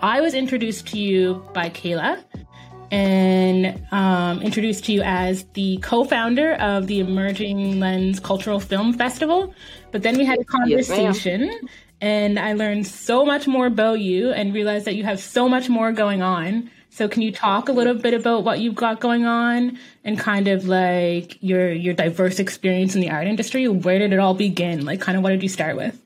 I was introduced to you by Kayla and um, introduced to you as the co-founder of the Emerging Lens Cultural Film Festival. But then we had a conversation, yes, and I learned so much more about you and realized that you have so much more going on. So can you talk a little bit about what you've got going on and kind of like your your diverse experience in the art industry? Where did it all begin? Like kind of what did you start with?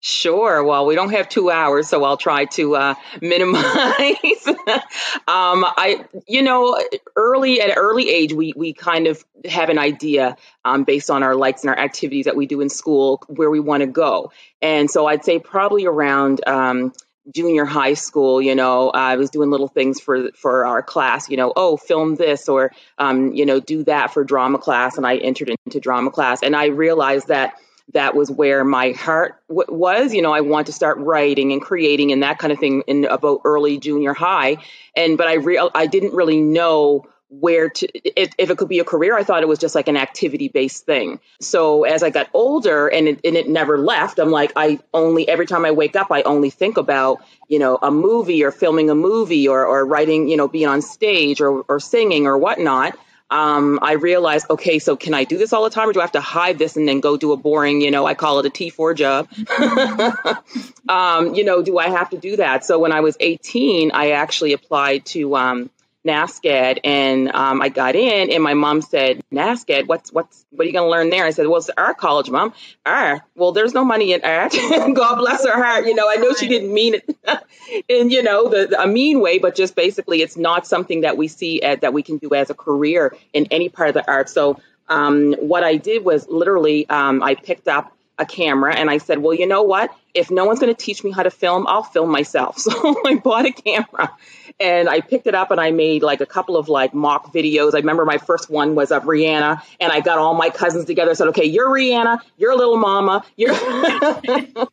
Sure. Well, we don't have two hours, so I'll try to uh, minimize. um, I, you know, early at an early age, we we kind of have an idea um, based on our likes and our activities that we do in school where we want to go, and so I'd say probably around. Um, junior high school, you know, I was doing little things for for our class, you know, oh, film this or um, you know, do that for drama class, and I entered into drama class, and I realized that that was where my heart w- was. You know, I want to start writing and creating and that kind of thing in about early junior high. And but I real I didn't really know where to if, if, it could be a career i thought it was just like an activity based thing so as i got older and it, and it never left i'm like i only every time i wake up i only think about you know a movie or filming a movie or, or writing you know being on stage or, or singing or whatnot um, I realized, okay, so can I do this all the time or do I have to hide this and then go do a boring, you know, I call it a T4 job. um, you know, do I have to do that? So when I was 18, I actually applied to um, NASCAD and um, I got in and my mom said, NASCAD, what's, what's, what are you going to learn there? I said, well, it's art college, mom. Art. Well, there's no money in art. God bless her heart. You know, I know she didn't mean it in, you know, the, the, a mean way, but just basically it's not something that we see as, that we can do as a career in any part of the art. So um, what I did was literally um, I picked up a camera and I said, well, you know what? If no one's going to teach me how to film, I'll film myself. So I bought a camera and I picked it up and I made like a couple of like mock videos. I remember my first one was of Rihanna and I got all my cousins together. said, okay, you're Rihanna, you're little mama, you're.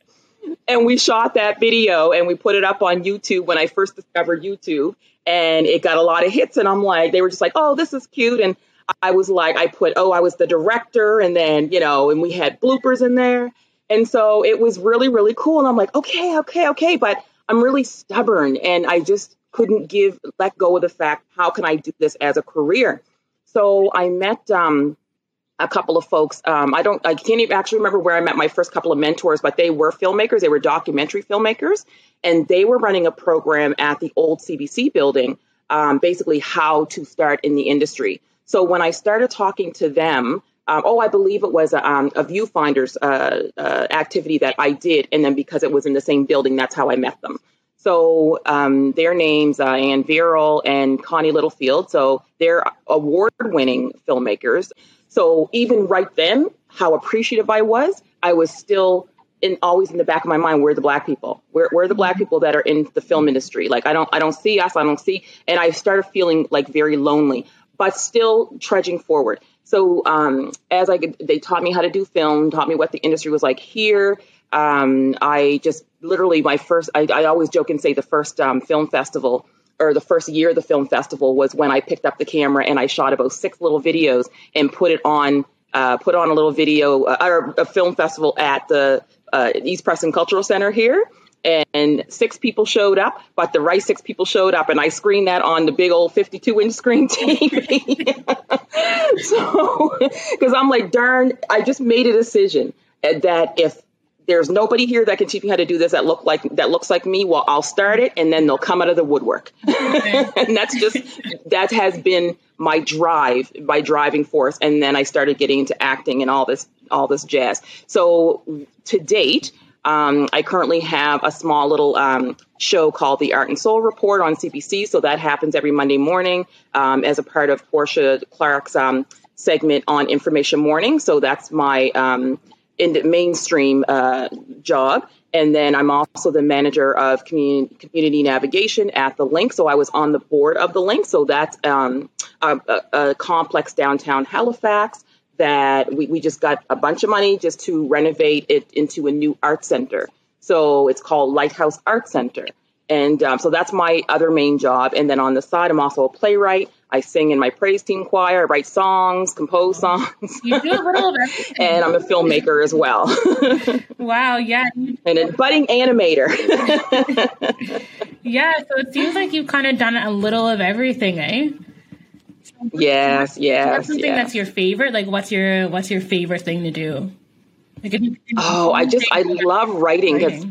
and we shot that video and we put it up on YouTube when I first discovered YouTube and it got a lot of hits. And I'm like, they were just like, oh, this is cute. And I was like, I put, oh, I was the director, and then, you know, and we had bloopers in there. And so it was really, really cool. And I'm like, okay, okay, okay. But I'm really stubborn and I just couldn't give, let go of the fact, how can I do this as a career? So I met um, a couple of folks. Um, I don't, I can't even actually remember where I met my first couple of mentors, but they were filmmakers. They were documentary filmmakers, and they were running a program at the old CBC building, um, basically how to start in the industry. So when I started talking to them, um, oh, I believe it was a, um, a viewfinders uh, uh, activity that I did, and then because it was in the same building, that's how I met them. So um, their names, uh, Ann Verrall and Connie Littlefield. So they're award-winning filmmakers. So even right then, how appreciative I was, I was still in always in the back of my mind, where are the black people? Where, where are the black mm-hmm. people that are in the film industry? Like I don't I don't see us, I don't see, and I started feeling like very lonely but still trudging forward. So um, as I they taught me how to do film, taught me what the industry was like here. Um, I just literally my first. I, I, always joke and say the first um, film festival or the first year of the film festival was when I picked up the camera and I shot about six little videos and put it on. Uh, put on a little video uh, or a film festival at the uh, East Preston Cultural Center here and six people showed up, but the right six people showed up, and I screened that on the big old 52 inch screen TV. so, because I'm like, darn, I just made a decision that if there's nobody here that can teach me how to do this that look like that looks like me, well, I'll start it, and then they'll come out of the woodwork. and that's just that has been my drive, my driving force. And then I started getting into acting and all this all this jazz. So to date, um, I currently have a small little um, show called the Art and Soul Report on CBC. So that happens every Monday morning um, as a part of Portia Clark's um, segment on Information Morning. So that's my um, in the mainstream uh, job. And then I'm also the manager of community, community navigation at the Link. So I was on the board of the Link. So that's um, a, a, complex downtown Halifax that we, we just got a bunch of money just to renovate it into a new art center. So it's called Lighthouse Art Center. And um, so that's my other main job. And then on the side, I'm also a playwright. I sing in my praise team choir. I write songs, compose songs. You do a little of everything. and I'm a filmmaker as well. wow, yeah. And a budding animator. yeah, so it seems like you've kind of done a little of everything, eh? Yes, yes. something yes. that's your favorite? Like, what's your what's your favorite thing to do? Like, you, oh, I just I love writing because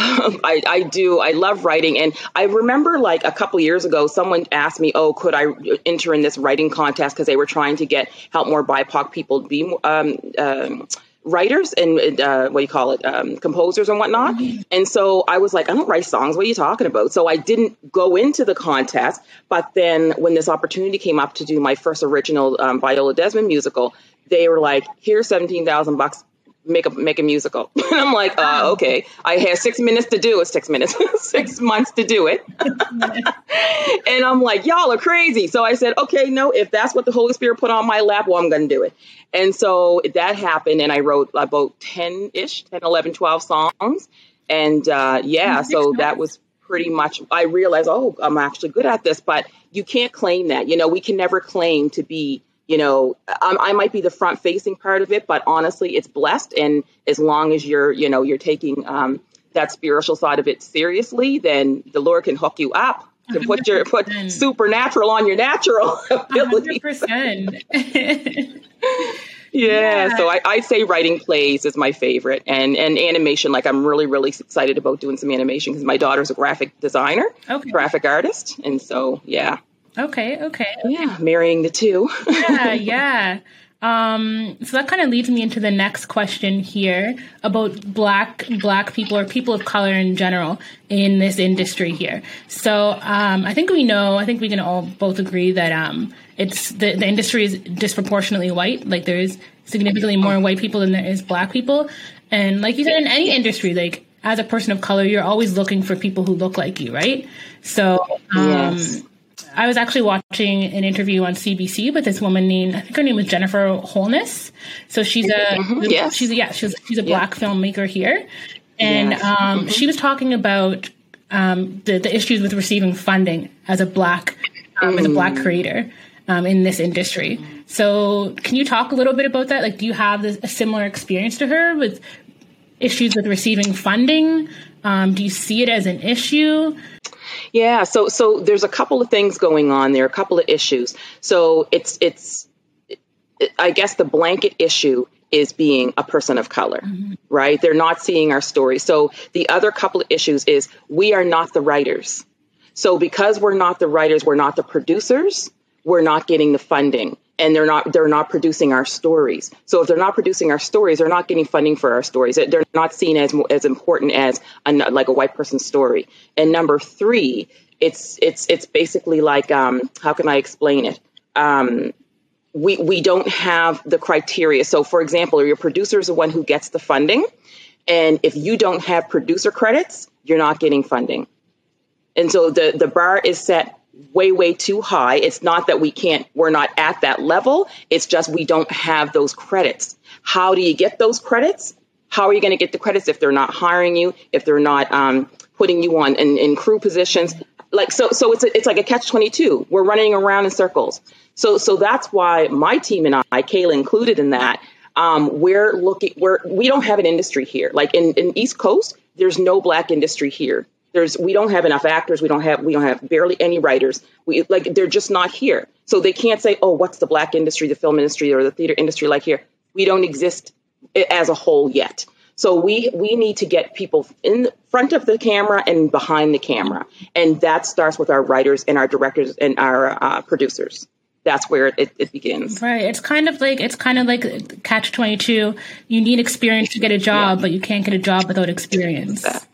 I, I do. I love writing. And I remember like a couple years ago, someone asked me, oh, could I enter in this writing contest? Because they were trying to get help more BIPOC people be um, um, writers and uh, what do you call it, um, composers and whatnot. Mm-hmm. And so I was like, I don't write songs. What are you talking about? So I didn't go into the contest. But then when this opportunity came up to do my first original um, Viola Desmond musical, they were like, here's 17,000 bucks make a make a musical. and I'm like, uh, okay. I had six minutes to do it. Six minutes, six months to do it. and I'm like, y'all are crazy. So I said, okay, no. If that's what the Holy Spirit put on my lap, well, I'm going to do it. And so that happened, and I wrote about 10 ish, 10, 11, 12 songs. And uh, yeah, so that was pretty much. I realized, oh, I'm actually good at this, but you can't claim that. You know, we can never claim to be you know, I, I might be the front facing part of it, but honestly, it's blessed. And as long as you're, you know, you're taking um, that spiritual side of it seriously, then the Lord can hook you up to put your put supernatural on your natural ability. Yeah, yeah, so I, I say writing plays is my favorite, and and animation. Like I'm really really excited about doing some animation because my daughter's a graphic designer, okay. graphic artist, and so yeah. Okay, okay. Yeah, marrying the two. yeah, yeah. Um, so that kind of leads me into the next question here about black black people or people of color in general in this industry here. So um, I think we know, I think we can all both agree that um, it's the, the industry is disproportionately white. Like there is significantly more white people than there is black people, and like you said, in any industry, like as a person of color, you're always looking for people who look like you, right? So um, yes I was actually watching an interview on CBC with this woman named I think her name was Jennifer Holness. So she's a mm-hmm. yes. she's a, yeah she's she's a black yeah. filmmaker here, and yes. um, mm-hmm. she was talking about um, the the issues with receiving funding as a black um, mm. as a black mm. creator um, in this industry. So can you talk a little bit about that? Like, do you have this, a similar experience to her with issues with receiving funding? Um, do you see it as an issue? Yeah, so so there's a couple of things going on there, are a couple of issues. So it's it's I guess the blanket issue is being a person of color, mm-hmm. right? They're not seeing our story. So the other couple of issues is we are not the writers. So because we're not the writers, we're not the producers, we're not getting the funding and they're not they're not producing our stories. So if they're not producing our stories, they're not getting funding for our stories. They're not seen as as important as a, like a white person's story. And number three, it's it's it's basically like um, how can I explain it? Um, we we don't have the criteria. So for example, your producer is the one who gets the funding, and if you don't have producer credits, you're not getting funding. And so the the bar is set way way too high. It's not that we can't we're not at that level. It's just we don't have those credits. How do you get those credits? How are you going to get the credits if they're not hiring you if they're not um, putting you on in, in crew positions? Like so so it's a, it's like a catch 22 we're running around in circles. So so that's why my team and i kayla included in that um, we're looking we're we don't have an industry here. Like in, in east coast there's no black industry here there's we don't have enough actors we don't have we don't have barely any writers we like they're just not here so they can't say oh what's the black industry the film industry or the theater industry like here we don't exist as a whole yet so we we need to get people in front of the camera and behind the camera and that starts with our writers and our directors and our uh, producers that's where it, it, begins. Right. It's kind of like it's kind of like catch twenty two. You need experience to get a job, yeah. but you can't get a job without experience. Exactly.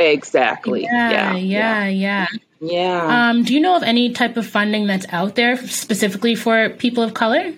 Exactly. Yeah, yeah, yeah, yeah. Yeah. Um, do you know of any type of funding that's out there specifically for people of color?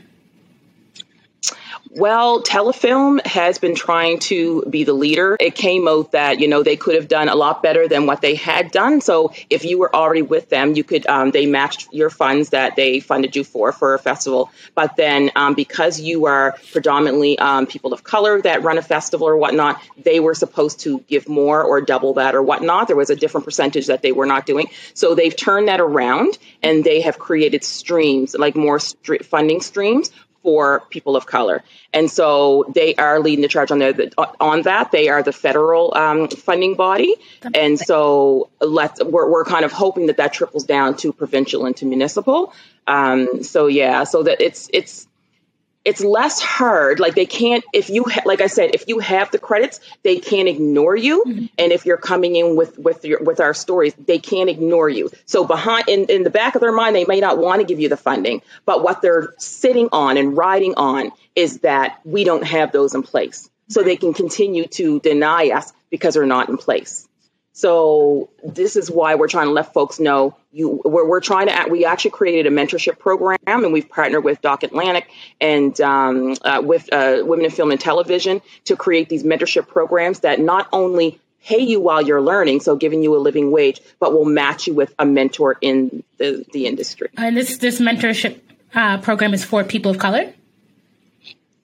Well, Telefilm has been trying to be the leader. It came out that, you know, they could have done a lot better than what they had done. So if you were already with them, you could, um, they matched your funds that they funded you for, for a festival. But then um, because you are predominantly um, people of color that run a festival or whatnot, they were supposed to give more or double that or whatnot. There was a different percentage that they were not doing. So they've turned that around and they have created streams, like more st- funding streams for people of color. And so they are leading the charge on there on that. They are the federal um, funding body. And so let's, we're, we're kind of hoping that that trickles down to provincial and to municipal. Um, so yeah, so that it's, it's, it's less hard. Like they can't, if you, ha- like I said, if you have the credits, they can't ignore you. Mm-hmm. And if you're coming in with, with your, with our stories, they can't ignore you. So behind, in, in the back of their mind, they may not want to give you the funding, but what they're sitting on and riding on is that we don't have those in place. So they can continue to deny us because they're not in place. So this is why we're trying to let folks know you we're, we're trying to we actually created a mentorship program and we've partnered with Doc Atlantic and um, uh, with uh, Women in Film and Television to create these mentorship programs that not only pay you while you're learning, so giving you a living wage, but will match you with a mentor in the, the industry. And this this mentorship uh, program is for people of color.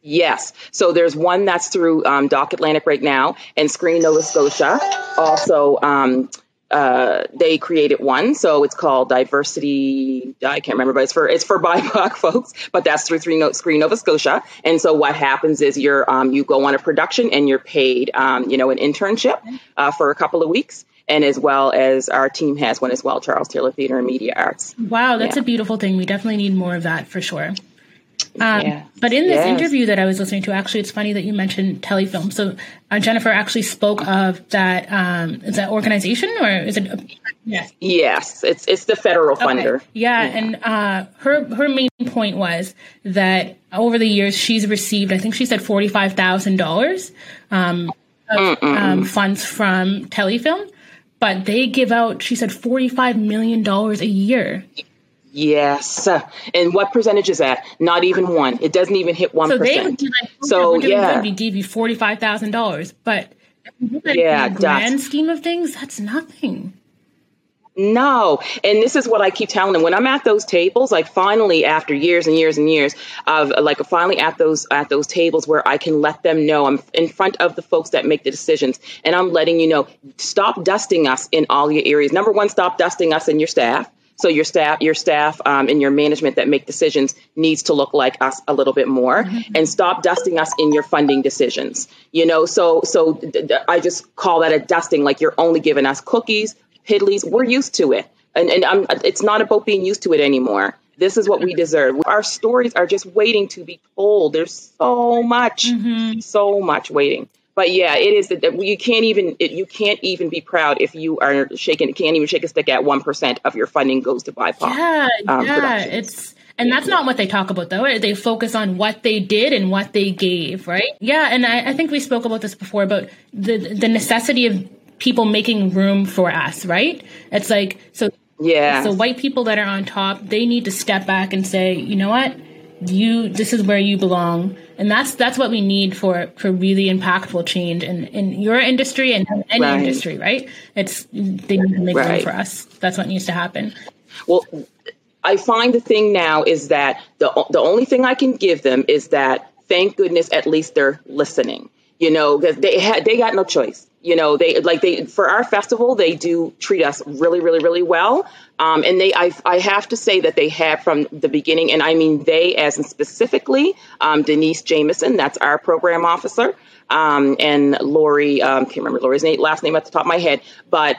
Yes. So there's one that's through um, Doc Atlantic right now and Screen Nova Scotia. Also, um, uh, they created one, so it's called Diversity. I can't remember, but it's for it's for BIPOC folks. But that's through three note Screen Nova Scotia. And so what happens is you're um, you go on a production and you're paid, um, you know, an internship uh, for a couple of weeks. And as well as our team has one as well, Charles Taylor Theater and Media Arts. Wow, that's yeah. a beautiful thing. We definitely need more of that for sure. Um, yeah. But in this yes. interview that I was listening to, actually, it's funny that you mentioned telefilm. So uh, Jennifer actually spoke of that. Um, is that organization or is it? yes. Yes, it's it's the federal funder. Okay. Yeah, yeah, and uh, her her main point was that over the years she's received, I think she said forty five thousand dollars um, um, funds from telefilm, but they give out. She said forty five million dollars a year. Yes. And what percentage is that? Not even one. It doesn't even hit 1%. So, they would be like, so we're yeah. We give you $45,000. But yeah, in the grand scheme of things, that's nothing. No. And this is what I keep telling them. When I'm at those tables, like finally after years and years and years of like finally at those at those tables where I can let them know I'm in front of the folks that make the decisions and I'm letting you know, stop dusting us in all your areas. Number one, stop dusting us and your staff. So your staff, your staff, um, and your management that make decisions needs to look like us a little bit more, mm-hmm. and stop dusting us in your funding decisions. You know, so so th- th- I just call that a dusting. Like you're only giving us cookies, piddlies. We're used to it, and and I'm, it's not about being used to it anymore. This is what we deserve. Our stories are just waiting to be told. There's so much, mm-hmm. so much waiting but yeah, it is that you can't even you can't even be proud if you are shaking can't even shake a stick at one percent of your funding goes to BIPOC. Yeah, um, yeah, it's and that's not what they talk about though. They focus on what they did and what they gave, right? Yeah, and I, I think we spoke about this before about the the necessity of people making room for us, right? It's like so. Yeah. So white people that are on top, they need to step back and say, you know what, you this is where you belong. And that's that's what we need for for really impactful change in in your industry and any right. industry right? It's they need to make right. room for us. That's what needs to happen. Well i find the thing now is that the the only thing i can give them is that thank goodness at least they're listening you know because they had they got no choice you know they like they for our festival they do treat us really really really well. Um, and they I, I have to say that they have from the beginning and i mean they as in specifically um, denise jameson that's our program officer um, and lori um, can't remember lori's name, last name at the top of my head but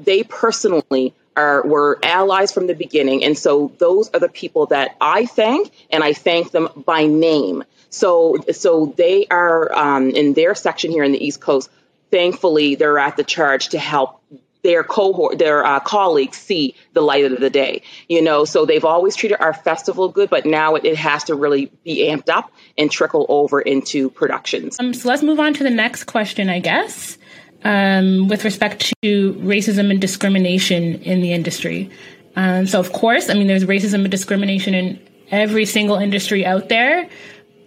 they personally are, were allies from the beginning and so those are the people that i thank and i thank them by name. So so they are um, in their section here in the east coast thankfully they're at the charge to help their cohort, their uh, colleagues see the light of the day. You know, so they've always treated our festival good, but now it, it has to really be amped up and trickle over into productions. Um, so let's move on to the next question, I guess, um, with respect to racism and discrimination in the industry. Um, so, of course, I mean, there's racism and discrimination in every single industry out there.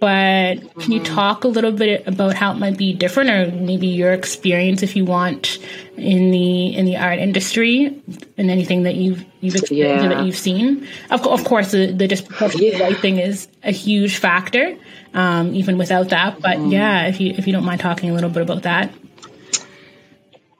But can mm-hmm. you talk a little bit about how it might be different, or maybe your experience, if you want, in the in the art industry, and anything that you've you've experienced yeah. that you've seen? Of, of course, the, the disproportionate yeah. thing is a huge factor, um, even without that. But mm. yeah, if you if you don't mind talking a little bit about that.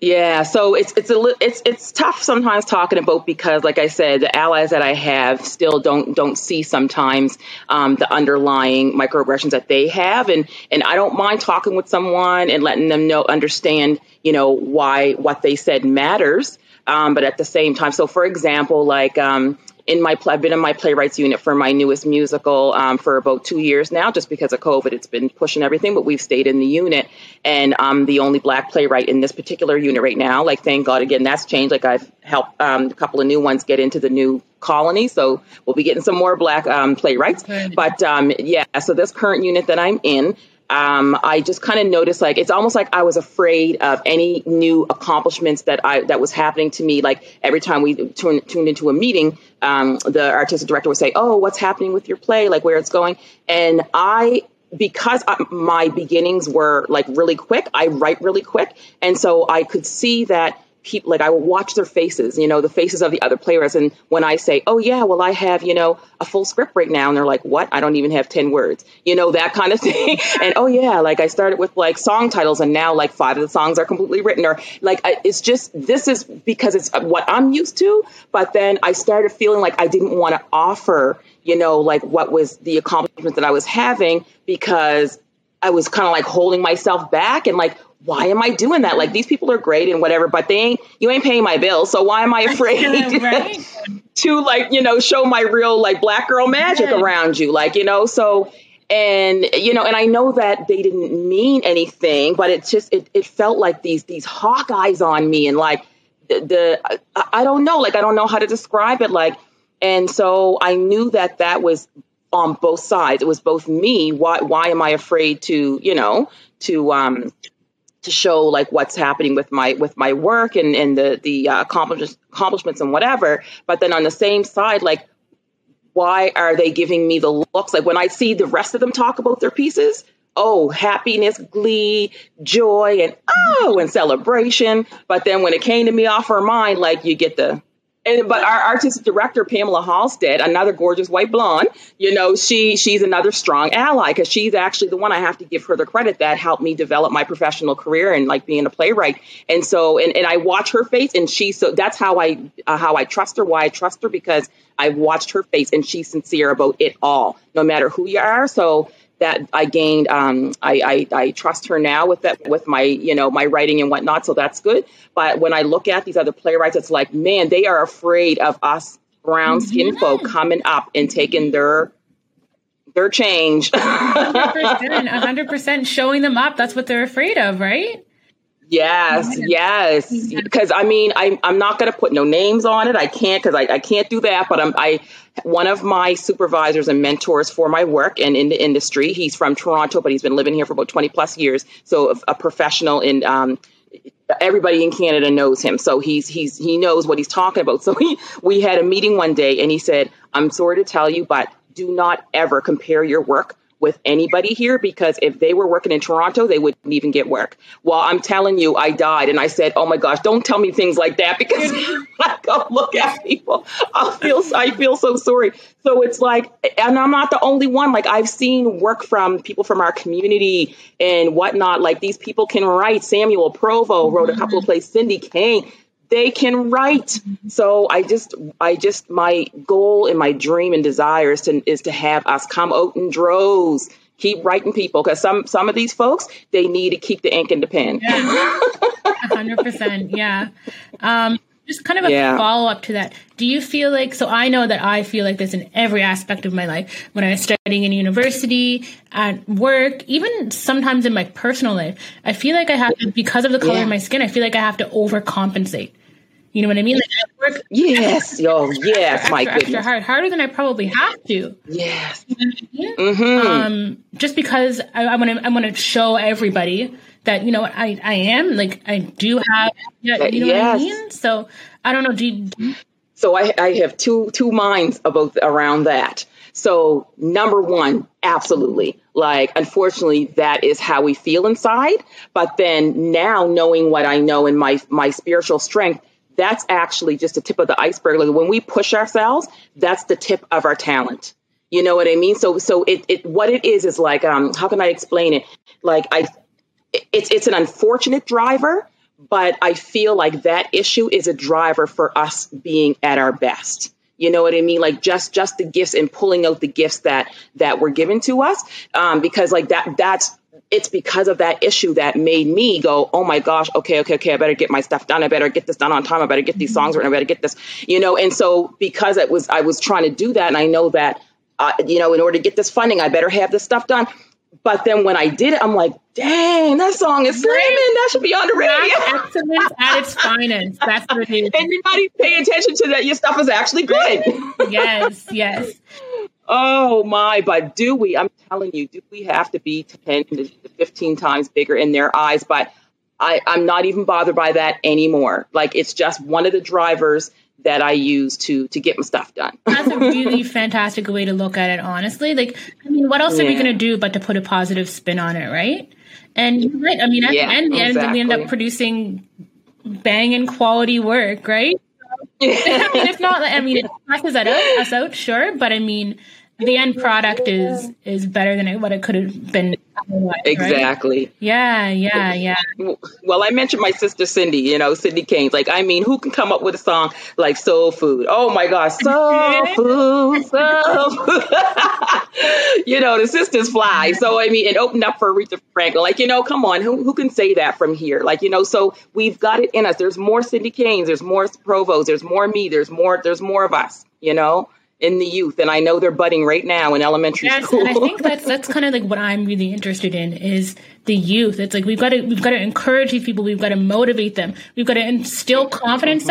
Yeah, so it's it's a it's it's tough sometimes talking about because, like I said, the allies that I have still don't don't see sometimes um, the underlying microaggressions that they have, and and I don't mind talking with someone and letting them know understand you know why what they said matters, um, but at the same time, so for example, like um, in my I've been in my playwrights unit for my newest musical um, for about two years now, just because of COVID. It's been pushing everything, but we've stayed in the unit, and I'm the only black playwright in this particular unit right now. Like, thank God, again, that's changed. Like, I've helped um, a couple of new ones get into the new colony, so we'll be getting some more black um, playwrights. But um, yeah, so this current unit that I'm in, um, I just kind of noticed like it's almost like I was afraid of any new accomplishments that I that was happening to me. Like every time we tuned, tuned into a meeting, um, the artistic director would say, "Oh, what's happening with your play? Like where it's going?" And I because my beginnings were like really quick, I write really quick, and so I could see that people like I will watch their faces, you know, the faces of the other players. And when I say, oh yeah, well I have, you know, a full script right now, and they're like, what? I don't even have 10 words, you know, that kind of thing. and oh yeah, like I started with like song titles and now like five of the songs are completely written or like it's just, this is because it's uh, what I'm used to. But then I started feeling like I didn't want to offer, you know, like what was the accomplishment that I was having because I was kind of like holding myself back and like, why am I doing that? Like these people are great and whatever, but they ain't you ain't paying my bill. So why am I afraid right? to like, you know, show my real like black girl magic yeah. around you? Like, you know, so and you know, and I know that they didn't mean anything, but it just it, it felt like these these hawk eyes on me and like the, the I, I don't know, like I don't know how to describe it like and so I knew that that was on both sides. It was both me. Why why am I afraid to you know to um to show like what's happening with my with my work and and the the uh, accomplishments accomplishments and whatever. But then on the same side, like why are they giving me the looks? Like when I see the rest of them talk about their pieces, oh, happiness, glee, joy, and oh, and celebration. But then when it came to me off her mind, like you get the and but our artistic director Pamela Halstead, another gorgeous white blonde, you know, she she's another strong ally because she's actually the one I have to give her the credit that helped me develop my professional career and like being a playwright. And so, and, and I watch her face, and she so that's how I uh, how I trust her. Why I trust her because I've watched her face, and she's sincere about it all, no matter who you are. So that I gained. Um, I, I, I trust her now with that, with my, you know, my writing and whatnot. So that's good. But when I look at these other playwrights, it's like, man, they are afraid of us brown skin folk coming up and taking their their change. 100%, 100% showing them up. That's what they're afraid of, right? Yes, yes. Because I mean, I, I'm not going to put no names on it. I can't because I, I can't do that. But I'm, I, one of my supervisors and mentors for my work and in the industry, he's from Toronto, but he's been living here for about 20 plus years. So a, professional in, um, everybody in Canada knows him. So he's, he's, he knows what he's talking about. So he, we had a meeting one day and he said, I'm sorry to tell you, but do not ever compare your work with anybody here because if they were working in Toronto, they wouldn't even get work. Well, I'm telling you, I died. And I said, oh my gosh, don't tell me things like that because I go look at people. I feel, I feel so sorry. So it's like, and I'm not the only one. Like I've seen work from people from our community and whatnot. Like these people can write. Samuel Provo wrote a couple of mm-hmm. plays. Cindy Kane they can write. So I just, I just, my goal and my dream and desire is to, is to have us come out in droves, keep writing people. Cause some, some of these folks, they need to keep the ink in the pen. Yeah. hundred percent. Yeah. Um, just kind of a yeah. follow up to that. Do you feel like, so I know that I feel like this in every aspect of my life. When I was studying in university, at work, even sometimes in my personal life, I feel like I have to, because of the color yeah. of my skin, I feel like I have to overcompensate. You know what I mean? Like I work. Yes. Yo. Yes. Extra, my goodness. Extra hard, harder than I probably have to. Yes. mm-hmm. Um, just because I want to, I want to show everybody that you know I, I am like I do have. You know yes. what I mean? So I don't know. Do you, so I, I have two two minds about around that. So, number one, absolutely. Like, unfortunately, that is how we feel inside. But then now knowing what I know in my, my spiritual strength, that's actually just the tip of the iceberg. Like when we push ourselves, that's the tip of our talent. You know what I mean? So, so it, it, what it is is like, um, how can I explain it? Like, I, it's, it's an unfortunate driver, but I feel like that issue is a driver for us being at our best. You know what I mean? Like just just the gifts and pulling out the gifts that that were given to us, um, because like that that's it's because of that issue that made me go, oh my gosh, okay, okay, okay, I better get my stuff done. I better get this done on time. I better get these songs written. I better get this, you know. And so because it was, I was trying to do that, and I know that, uh, you know, in order to get this funding, I better have this stuff done. But then when I did it, I'm like, dang, that song is slamming. That should be on the radio. That's excellence at its finest. That's what it is. And you're not even paying attention to that. Your stuff is actually good. yes, yes. Oh my, but do we? I'm telling you, do we have to be 10 to 15 times bigger in their eyes? But I, I'm not even bothered by that anymore. Like it's just one of the drivers that I use to to get my stuff done. That's a really fantastic way to look at it, honestly. Like, I mean, what else yeah. are we gonna do but to put a positive spin on it, right? And you're right. I mean, at yeah, the end, exactly. we end up producing banging quality work, right? I mean, if not, I mean, it passes that out, us out, sure, but I mean, the end product is is better than what it could have been. Exactly. Yeah, yeah, yeah. Well, I mentioned my sister Cindy. You know, Cindy Keynes. Like, I mean, who can come up with a song like "Soul Food"? Oh my gosh, soul food, soul food. you know, the sisters fly. So I mean, it opened up for Aretha Franklin. Like, you know, come on, who who can say that from here? Like, you know, so we've got it in us. There's more Cindy Keynes. There's more Provost. There's more me. There's more. There's more of us. You know in the youth, and I know they're budding right now in elementary yes, school. and I think that's that's kind of like what I'm really interested in is the youth. It's like we've got to we've got to encourage these people. We've got to motivate them. We've got to instill confidence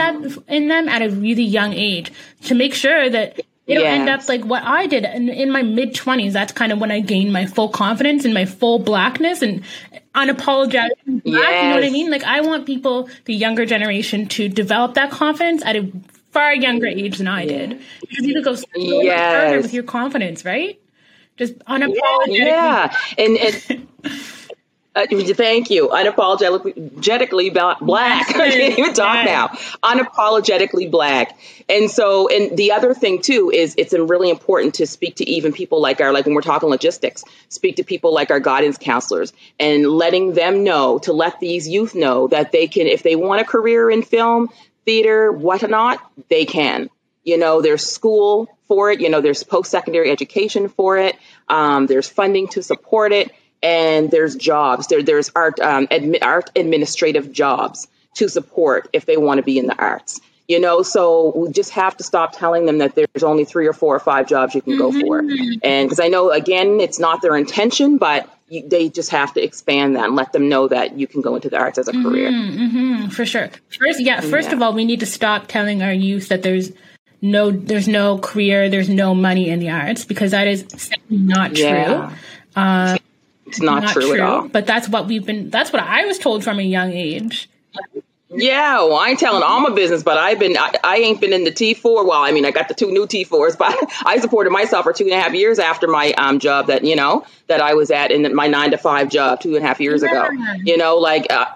in them at a really young age to make sure that they don't yes. end up like what I did in, in my mid twenties. That's kind of when I gained my full confidence and my full blackness and unapologetic black. Yes. You know what I mean? Like I want people, the younger generation, to develop that confidence at a far younger age than I did. Because you could go so yes. further with your confidence, right? Just unapologetic. Yeah, and, and uh, thank you. Unapologetically black. I can't even talk now. Unapologetically black. And so, and the other thing too is it's really important to speak to even people like our, like when we're talking logistics, speak to people like our guidance counselors and letting them know to let these youth know that they can, if they want a career in film, theater, whatnot, they can. You know, there's school for it. You know, there's post secondary education for it. Um, there's funding to support it, and there's jobs. There, there's art, um, admi- art administrative jobs to support if they want to be in the arts. You know, so we just have to stop telling them that there's only three or four or five jobs you can go mm-hmm. for. And because I know, again, it's not their intention, but you, they just have to expand that and let them know that you can go into the arts as a mm-hmm, career. Mm-hmm, for sure. First, yeah. First yeah. of all, we need to stop telling our youth that there's no there's no career, there's no money in the arts because that is not true. Yeah. Uh, it's not, not true, true, at all. But that's what we've been. That's what I was told from a young age. Yeah, well, I ain't telling all my business, but I've been, I, I, ain't been in the T4. Well, I mean, I got the two new T4s, but I supported myself for two and a half years after my um, job that, you know, that I was at in my nine to five job two and a half years yeah. ago. You know, like, uh,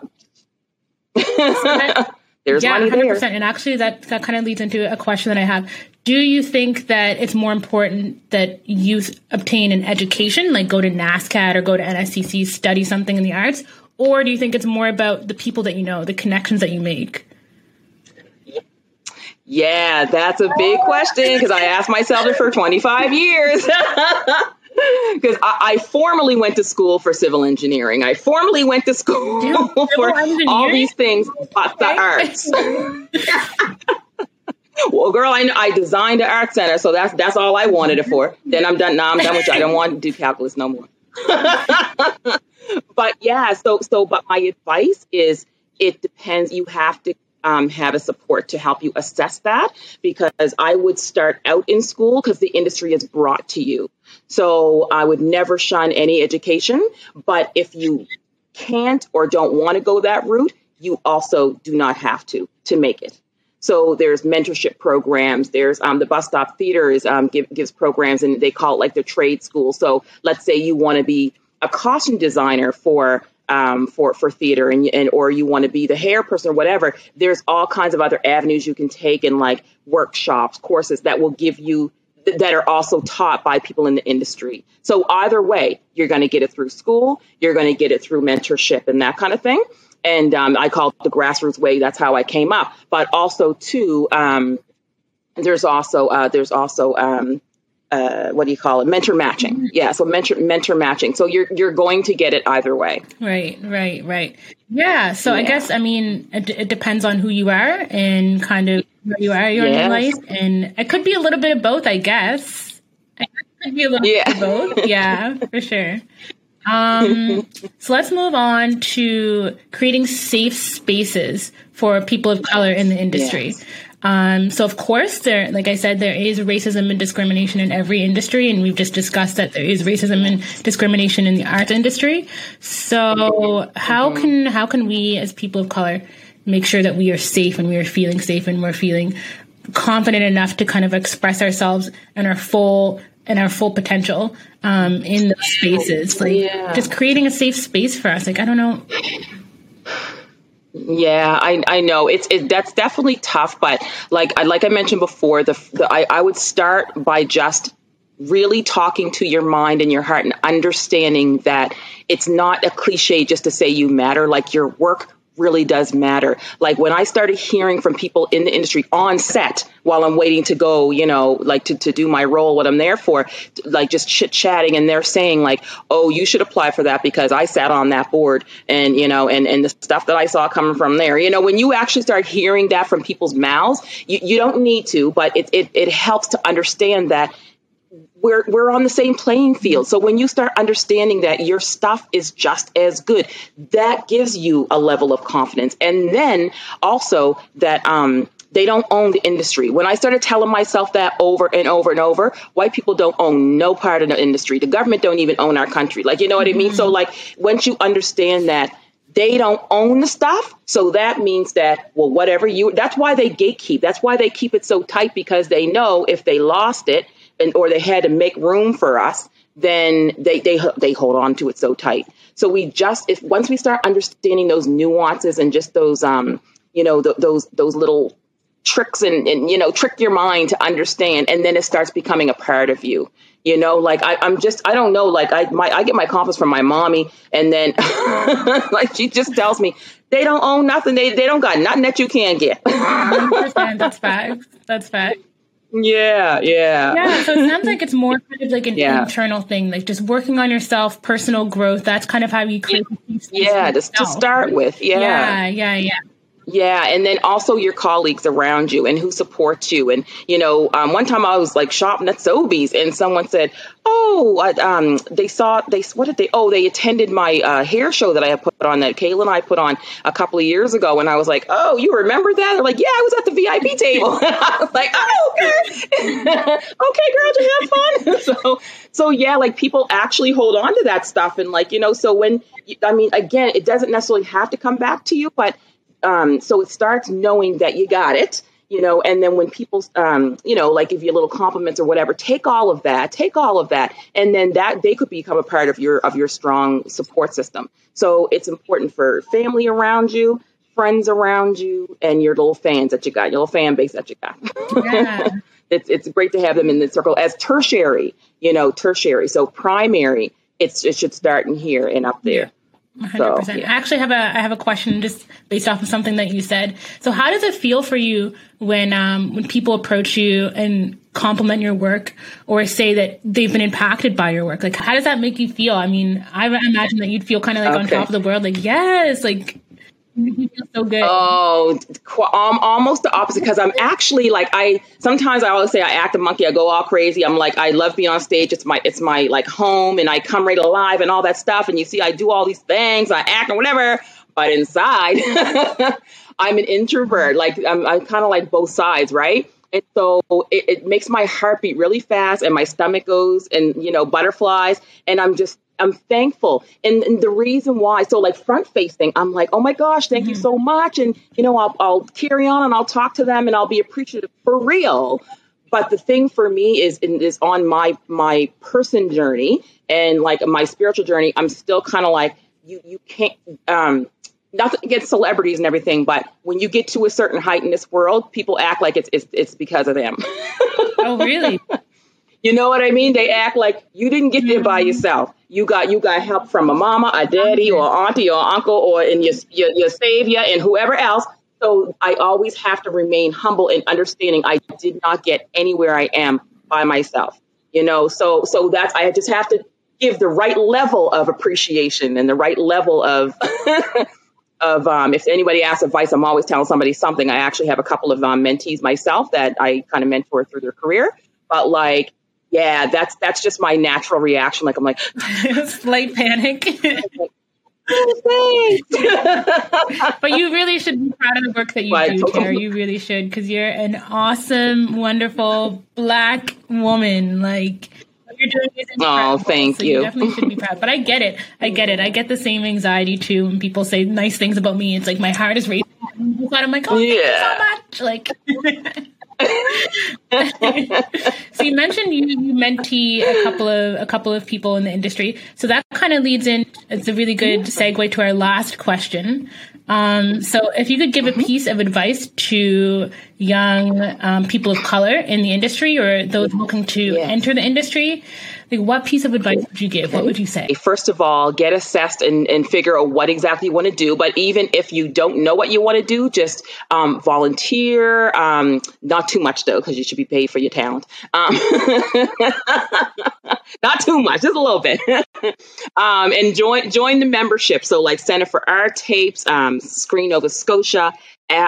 there's yeah, money 100%. there. And actually, that, that kind of leads into a question that I have. Do you think that it's more important that youth obtain an education, like go to NSCAD or go to NSCC, study something in the arts, or do you think it's more about the people that you know, the connections that you make? Yeah, that's a big question because I asked myself it for 25 years. Because I, I, formally went to school for civil engineering. I formally went to school for all these things but the arts. well, girl, I, I designed the art center, so that's that's all I wanted it for. Then I'm done. Now I'm done with you. I don't want to do calculus no more. But yeah, so so but my advice is it depends. You have to um, have a support to help you assess that because I would start out in school because the industry is brought to you. So I would never shun any education. But if you can't or don't want to go that route, you also do not have to to make it. So there's mentorship programs. There's um, the bus stop theater is um, give, gives programs, and they call it like the trade school. So let's say you want to be a costume designer for um, for for theater, and, and or you want to be the hair person or whatever. There's all kinds of other avenues you can take, and like workshops, courses that will give you that are also taught by people in the industry. So either way, you're going to get it through school, you're going to get it through mentorship and that kind of thing and um, I call it the grassroots way. That's how I came up. But also too, um, there's also uh, there's also um, uh, what do you call it? Mentor matching. Yeah, so mentor mentor matching. So you're you're going to get it either way. Right, right, right. Yeah. So yeah. I guess I mean it, it, depends on who you are and kind of where you are in your life, and it could be a little bit of both. I guess. It could be a little yeah. bit of both. Yeah, for sure. Um, so let's move on to creating safe spaces for people of color in the industry. Yes. Um, so of course there, like I said, there is racism and discrimination in every industry, and we've just discussed that there is racism and discrimination in the art industry. So how can how can we as people of color make sure that we are safe and we are feeling safe and we're feeling confident enough to kind of express ourselves and our full and our full potential um, in those spaces. Like yeah. just creating a safe space for us. Like I don't know. Yeah, I, I know it's it, that's definitely tough, but like I like I mentioned before, the, the I, I would start by just really talking to your mind and your heart and understanding that it's not a cliche just to say you matter. Like your work really does matter. Like when I started hearing from people in the industry on set while I'm waiting to go, you know, like to, to do my role, what I'm there for, like just chit chatting and they're saying like, oh, you should apply for that because I sat on that board and, you know, and, and the stuff that I saw coming from there, you know, when you actually start hearing that from people's mouths, you, you don't need to, but it, it, it helps to understand that we're we're on the same playing field. So when you start understanding that your stuff is just as good, that gives you a level of confidence. And then also that um they don't own the industry. When I started telling myself that over and over and over, white people don't own no part of the industry. The government don't even own our country. Like, you know what mm-hmm. I mean? So, like, once you understand that they don't own the stuff, so that means that, well, whatever you, that's why they gatekeep. That's why they keep it so tight because they know if they lost it, and, or they had to make room for us, then they, they, they hold on to it so tight. So we just, if once we start understanding those nuances and just those, um, you know, th- those, those little tricks and, and, you know, trick your mind to understand, and then it starts becoming a part of you. You know, like I, I'm just, I don't know, like I, my, I get my confidence from my mommy, and then like she just tells me they don't own nothing, they, they don't got nothing that you can get. That's fact. That's fact. Yeah, yeah. Yeah, so it sounds like it's more kind of like an yeah. internal thing, like just working on yourself, personal growth. That's kind of how you create. Yeah, just to start with. Yeah. Yeah, yeah, yeah. Yeah, and then also your colleagues around you and who support you. And you know, um, one time I was like shopping at Sobeys, and someone said, "Oh, I, um, they saw they what did they? Oh, they attended my uh, hair show that I had put on that Kayla and I put on a couple of years ago." And I was like, "Oh, you remember that?" They're like, "Yeah, I was at the VIP table." I was like, "Oh, okay, okay, girl, did you have fun?" so, so yeah, like people actually hold on to that stuff, and like you know, so when I mean, again, it doesn't necessarily have to come back to you, but um, so it starts knowing that you got it you know and then when people um, you know like give you little compliments or whatever take all of that take all of that. And then that they could become a part of your of your strong support system. So it's important for family around you friends around you and your little fans that you got your little fan base that you got. Yeah. it's, it's great to have them in the circle as tertiary you know tertiary. So primary it's it should start in here and up there 100%. So, yeah. I actually have a I have a question just based off of something that you said. So how does it feel for you when um, when people approach you and compliment your work or say that they've been impacted by your work? Like how does that make you feel? I mean, I imagine that you'd feel kind of like okay. on top of the world like yes, like so good. Oh, um, almost the opposite because I'm actually like I sometimes I always say I act a monkey. I go all crazy. I'm like I love being on stage. It's my it's my like home, and I come right alive and all that stuff. And you see, I do all these things. I act or whatever, but inside, I'm an introvert. Like I'm, I'm kind of like both sides, right? And so it, it makes my heart beat really fast, and my stomach goes and you know butterflies, and I'm just I'm thankful. And, and, the reason why, so like front facing, I'm like, oh my gosh, thank mm-hmm. you so much. And, you know, I'll, I'll carry on and I'll talk to them and I'll be appreciative for real. But the thing for me is, is on my, my person journey and like my spiritual journey, I'm still kind of like, you, you can't, um, not against celebrities and everything, but when you get to a certain height in this world, people act like it's, it's, it's because of them. oh, really? You know what I mean? They act like you didn't get there by mm-hmm. yourself. You got you got help from a mama, a daddy, or auntie, or uncle, or in your, your your savior, and whoever else. So I always have to remain humble and understanding. I did not get anywhere I am by myself. You know, so so that's I just have to give the right level of appreciation and the right level of. of um, if anybody asks advice, I'm always telling somebody something. I actually have a couple of um, mentees myself that I kind of mentor through their career. But like yeah, that's that's just my natural reaction. Like I'm like slight panic. but you really should be proud of the work that you but, do, Tara. You really should, because you're an awesome, wonderful black woman. Like you're doing is Oh, thank so you. You definitely should be proud. But I get it. I get it. I get the same anxiety too when people say nice things about me. It's like my heart is racing. I'm like, oh, yeah. thank you so much. Like. so you mentioned you, you mentee a couple of a couple of people in the industry. So that kind of leads in. It's a really good segue to our last question. Um, so if you could give a mm-hmm. piece of advice to young um, people of color in the industry or those looking to enter the industry, like, what piece of advice would you give? What would you say? First of all, get assessed and, and figure out what exactly you want to do. But even if you don't know what you want to do, just um, volunteer. Um, not too much though, because you should be paid for your talent. Um, not too much, just a little bit. Um, and join join the membership. So like Center for Art Tapes, um, Screen Nova Scotia,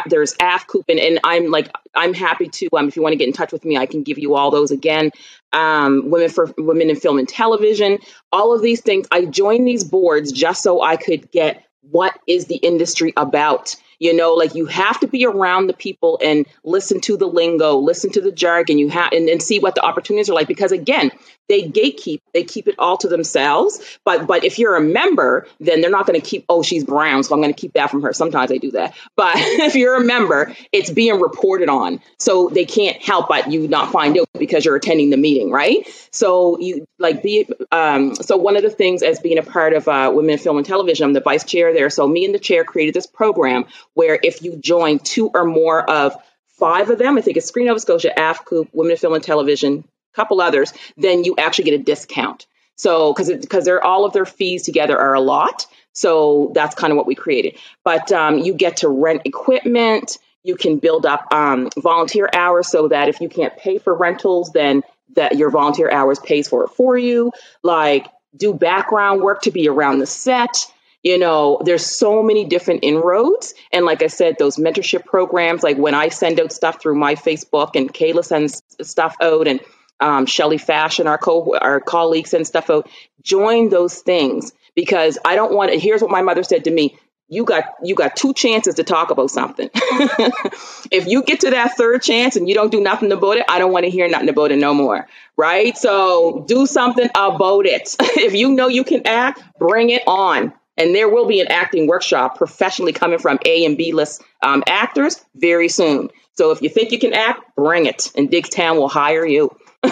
there's AFCOOP, and, and I'm like I'm happy to. Um, if you want to get in touch with me, I can give you all those again. Um, women for women in film and television, all of these things. I joined these boards just so I could get what is the industry about you know, like you have to be around the people and listen to the lingo, listen to the jargon, you have and, and see what the opportunities are like. Because again, they gatekeep, they keep it all to themselves. But but if you're a member, then they're not going to keep, oh, she's brown, so I'm going to keep that from her. Sometimes they do that. But if you're a member, it's being reported on. So they can't help but you not find out because you're attending the meeting, right? So you like be um so one of the things as being a part of uh, Women in Film and Television, I'm the vice chair there. So me and the chair created this program where if you join two or more of five of them, I think it's Screen Nova Scotia, AFCOOP, Women in Film and Television, a couple others, then you actually get a discount. So because because they're all of their fees together are a lot. So that's kind of what we created. But um, you get to rent equipment. You can build up um, volunteer hours so that if you can't pay for rentals, then that your volunteer hours pays for it for you. Like do background work to be around the set you know there's so many different inroads. And like i said those mentorship programs like when i send out stuff through my facebook and kayla sends stuff out and um, shelly fashion our co our colleagues send stuff out join those things. Because i don't want to here's what my mother said to me you got you got two chances to talk about something. If you get to that third chance and you don't do nothing about it i don't want to hear nothing about it no more right? So do something about it. If you know you can act bring it on and there will be an acting workshop professionally coming from A and B list um, actors very soon. So if you think you can act, bring it, and Diggstown will hire you.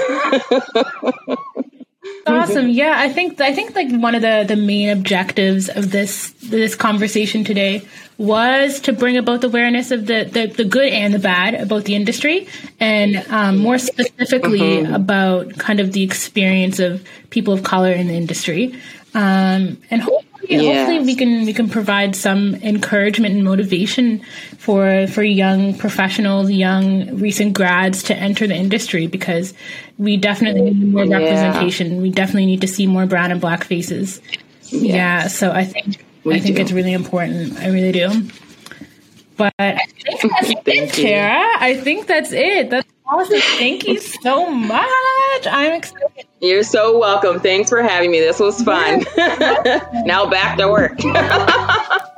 awesome yeah i think i think like one of the the main objectives of this this conversation today was to bring about the awareness of the the, the good and the bad about the industry and um, more specifically mm-hmm. about kind of the experience of people of color in the industry um, and hopefully yeah. hopefully we can we can provide some encouragement and motivation for for young professionals, young recent grads to enter the industry because we definitely need more yeah. representation. We definitely need to see more brown and black faces. Yes. Yeah, so I think we I think do. it's really important. I really do. But I think that's it, Tara. I think that's it. That's awesome. Thank you so much. I'm excited. You're so welcome. Thanks for having me. This was fun. now back to work.